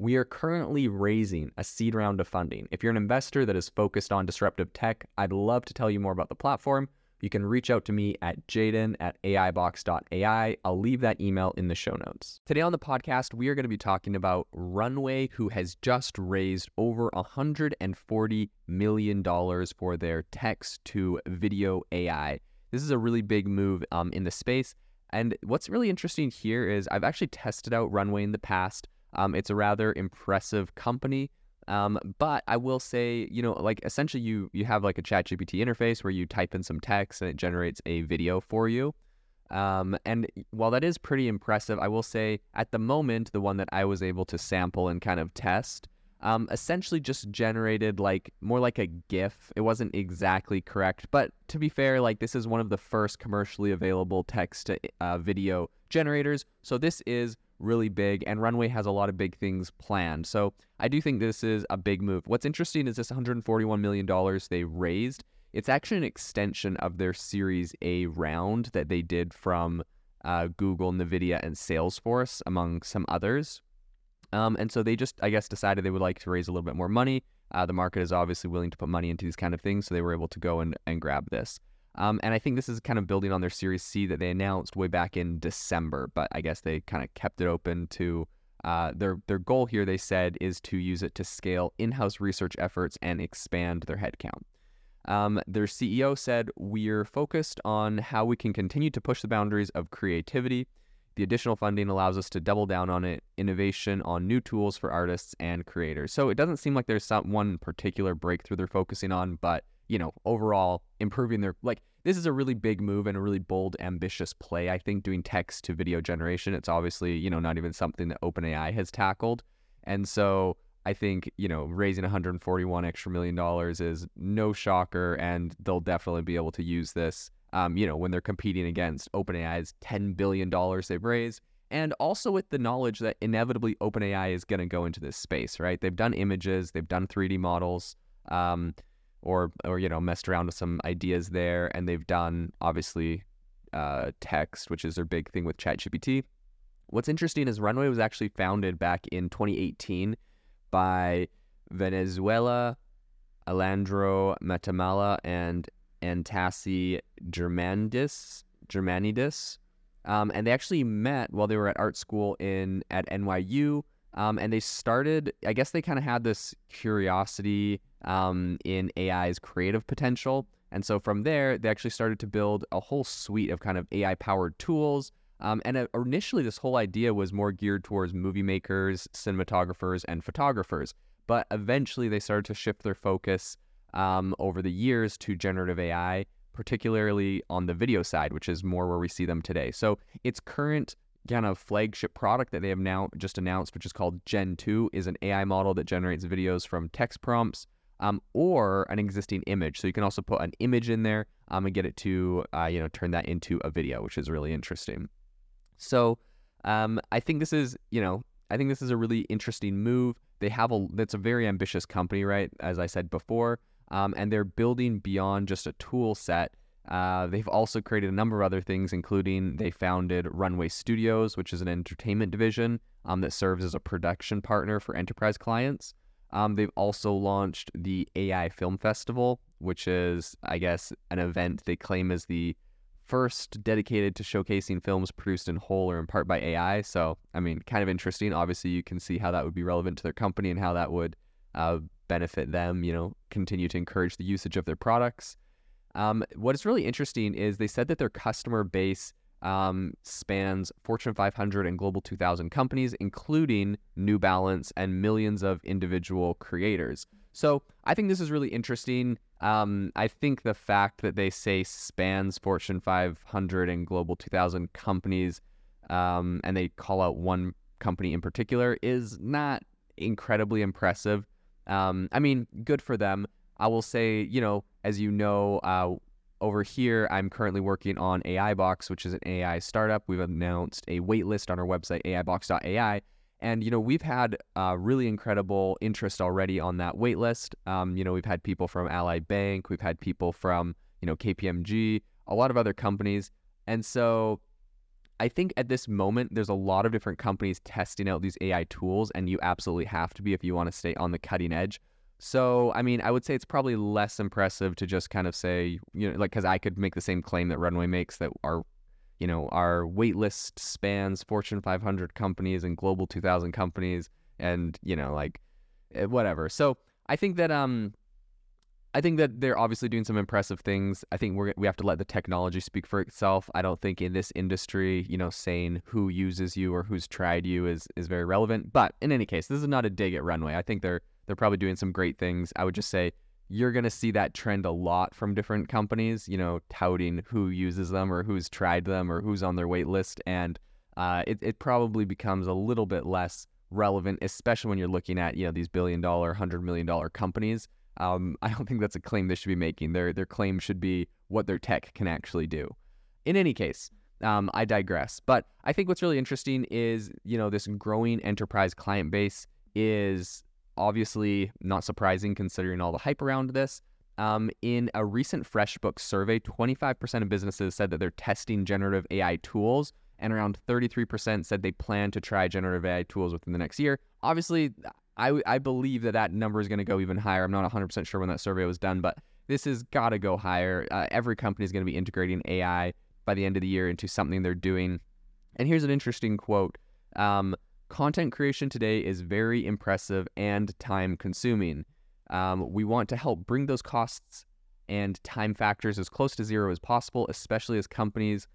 we are currently raising a seed round of funding. If you're an investor that is focused on disruptive tech, I'd love to tell you more about the platform. You can reach out to me at jaeden at aibox.ai. I'll leave that email in the show notes. Today on the podcast, we are going to be talking about Runway, who has just raised over $140 million for their text to video AI. This is a really big move um, in the space. And what's really interesting here is I've actually tested out Runway in the past. Um, it's a rather impressive company. Um, but I will say, you know, like essentially you you have like a ChatGPT interface where you type in some text and it generates a video for you. Um, and while that is pretty impressive, I will say at the moment the one that I was able to sample and kind of test, um, essentially just generated like more like a GIF. It wasn't exactly correct, but to be fair, like this is one of the first commercially available text to uh, video generators. So this is really big, and Runway has a lot of big things planned. So I do think this is a big move. What's interesting is this $141 million they raised. It's actually an extension of their Series A round that they did from uh, Google, NVIDIA, and Salesforce, among some others. Um, and so they just, I guess, decided they would like to raise a little bit more money. Uh, the market is obviously willing to put money into these kind of things, so they were able to go and, and grab this. Um, and I think this is kind of building on their Series C that they announced way back in December, but I guess they kind of kept it open to uh, their their goal here. They said is to use it to scale in-house research efforts and expand their headcount. Um, their CEO said, "We're focused on how we can continue to push the boundaries of creativity. The additional funding allows us to double down on it, innovation on new tools for artists and creators. So it doesn't seem like there's some one particular breakthrough they're focusing on, but you know, overall improving their like this is a really big move and a really bold, ambitious play. I think doing text to video generation, it's obviously, you know, not even something that OpenAI has tackled. And so I think, you know, raising 141 extra million dollars is no shocker and they'll definitely be able to use this um, you know, when they're competing against OpenAI's $10 billion they've raised. And also with the knowledge that inevitably OpenAI is going to go into this space, right? They've done images, they've done 3D models. Um, or or you know messed around with some ideas there, and they've done obviously uh, text, which is their big thing with ChatGPT. What's interesting is Runway was actually founded back in 2018 by Valenzuela, Alejandro Matamala, and Antassi Germanidis. Germanidis. Um, and they actually met while they were at art school in at NYU. Um, and they started, I guess they kind of had this curiosity um, in AI's creative potential. And so from there, they actually started to build a whole suite of kind of AI powered tools. Um, and uh, initially, this whole idea was more geared towards movie makers, cinematographers, and photographers. But eventually, they started to shift their focus um, over the years to generative AI, particularly on the video side, which is more where we see them today. So its current kind of flagship product that they have now just announced, which is called Gen 2, is an AI model that generates videos from text prompts um, or an existing image. So you can also put an image in there um, and get it to, uh, you know, turn that into a video, which is really interesting. So um, I think this is, you know, I think this is a really interesting move. They have a, that's a very ambitious company, right? As I said before, um, and they're building beyond just a tool set. Uh, they've also created a number of other things, including they founded Runway Studios, which is an entertainment division um, that serves as a production partner for enterprise clients. Um, they've also launched the AI Film Festival, which is, I guess, an event they claim is the first dedicated to showcasing films produced in whole or in part by AI. So, I mean, kind of interesting. Obviously, you can see how that would be relevant to their company and how that would uh, benefit them, you know, continue to encourage the usage of their products. Um, what is really interesting is they said that their customer base um, spans Fortune 500 and Global 2000 companies, including New Balance and millions of individual creators. So I think this is really interesting. Um, I think the fact that they say spans Fortune 500 and Global 2000 companies, um, and they call out one company in particular, is not incredibly impressive. Um, I mean, good for them. I will say, you know, as you know, uh, over here, I'm currently working on AI Box, which is an AI startup. We've announced a waitlist on our website, AIBox.ai. And, you know, we've had uh, really incredible interest already on that waitlist. Um, you know, we've had people from Ally Bank, we've had people from, you know, KPMG, a lot of other companies. And so I think at this moment, there's a lot of different companies testing out these AI tools, and you absolutely have to be if you want to stay on the cutting edge. So, I mean, I would say it's probably less impressive to just kind of say, you know, like, because I could make the same claim that Runway makes that our, you know, our waitlist spans Fortune 500 companies and Global 2000 companies, and you know, like, eh, whatever. So, I think that um, I think that they're obviously doing some impressive things. I think we're, we have to let the technology speak for itself. I don't think in this industry, you know, saying who uses you or who's tried you is is very relevant. But in any case, this is not a dig at Runway. I think they're they're probably doing some great things. I would just say you're going to see that trend a lot from different companies, you know, touting who uses them or who's tried them or who's on their wait list. And uh, it, it probably becomes a little bit less relevant, especially when you're looking at, you know, these billion dollar, hundred million dollar companies. Um, I don't think that's a claim they should be making. Their, their claim should be what their tech can actually do. In any case, um, I digress. But I think what's really interesting is, you know, this growing enterprise client base is obviously not surprising considering all the hype around this. Um, in a recent FreshBooks survey, 25% of businesses said that they're testing generative AI tools, and around 33% said they plan to try generative AI tools within the next year. Obviously, I, I believe that that number is going to go even higher. I'm not 100% sure when that survey was done, but this has got to go higher. Uh, every company is going to be integrating AI by the end of the year into something they're doing. And here's an interesting quote. Um, content creation today is very impressive and time consuming. Um, we want to help bring those costs and time factors as close to zero as possible, especially as companies'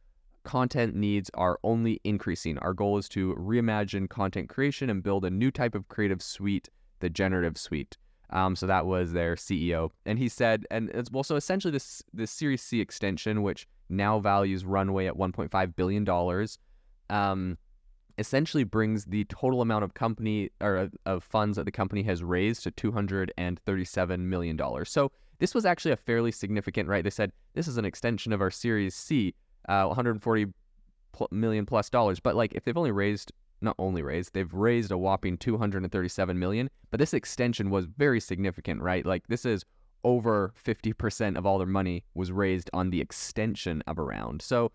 content needs are only increasing. Our goal is to reimagine content creation and build a new type of creative suite, the generative suite. Um, so that was their CEO, and he said, and it's well, so essentially this this Series C extension, which now values Runway at 1.5 billion dollars. Um, essentially brings the total amount of company or of funds that the company has raised to 237 million dollars. So this was actually a fairly significant, right? They said this is an extension of our Series C, uh, 140 pl- million plus dollars. But like, if they've only raised, not only raised, they've raised a whopping 237 million. But this extension was very significant, right? Like, this is over 50% of all their money was raised on the extension of a round. So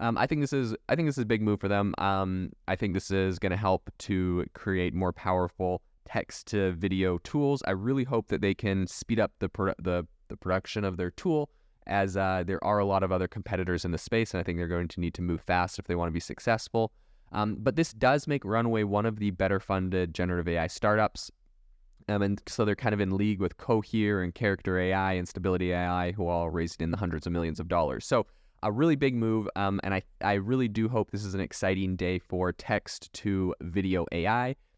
um, I think this is I think this is a big move for them. Um, I think this is going to help to create more powerful text to video tools. I really hope that they can speed up the the the production of their tool, as uh, there are a lot of other competitors in the space, and I think they're going to need to move fast if they want to be successful. Um, but this does make Runway one of the better funded generative AI startups. Um, and so they're kind of in league with Cohere and Character AI and Stability AI, who all raised in the hundreds of millions of dollars. So a really big move. Um, and I, I really do hope this is an exciting day for text to video AI.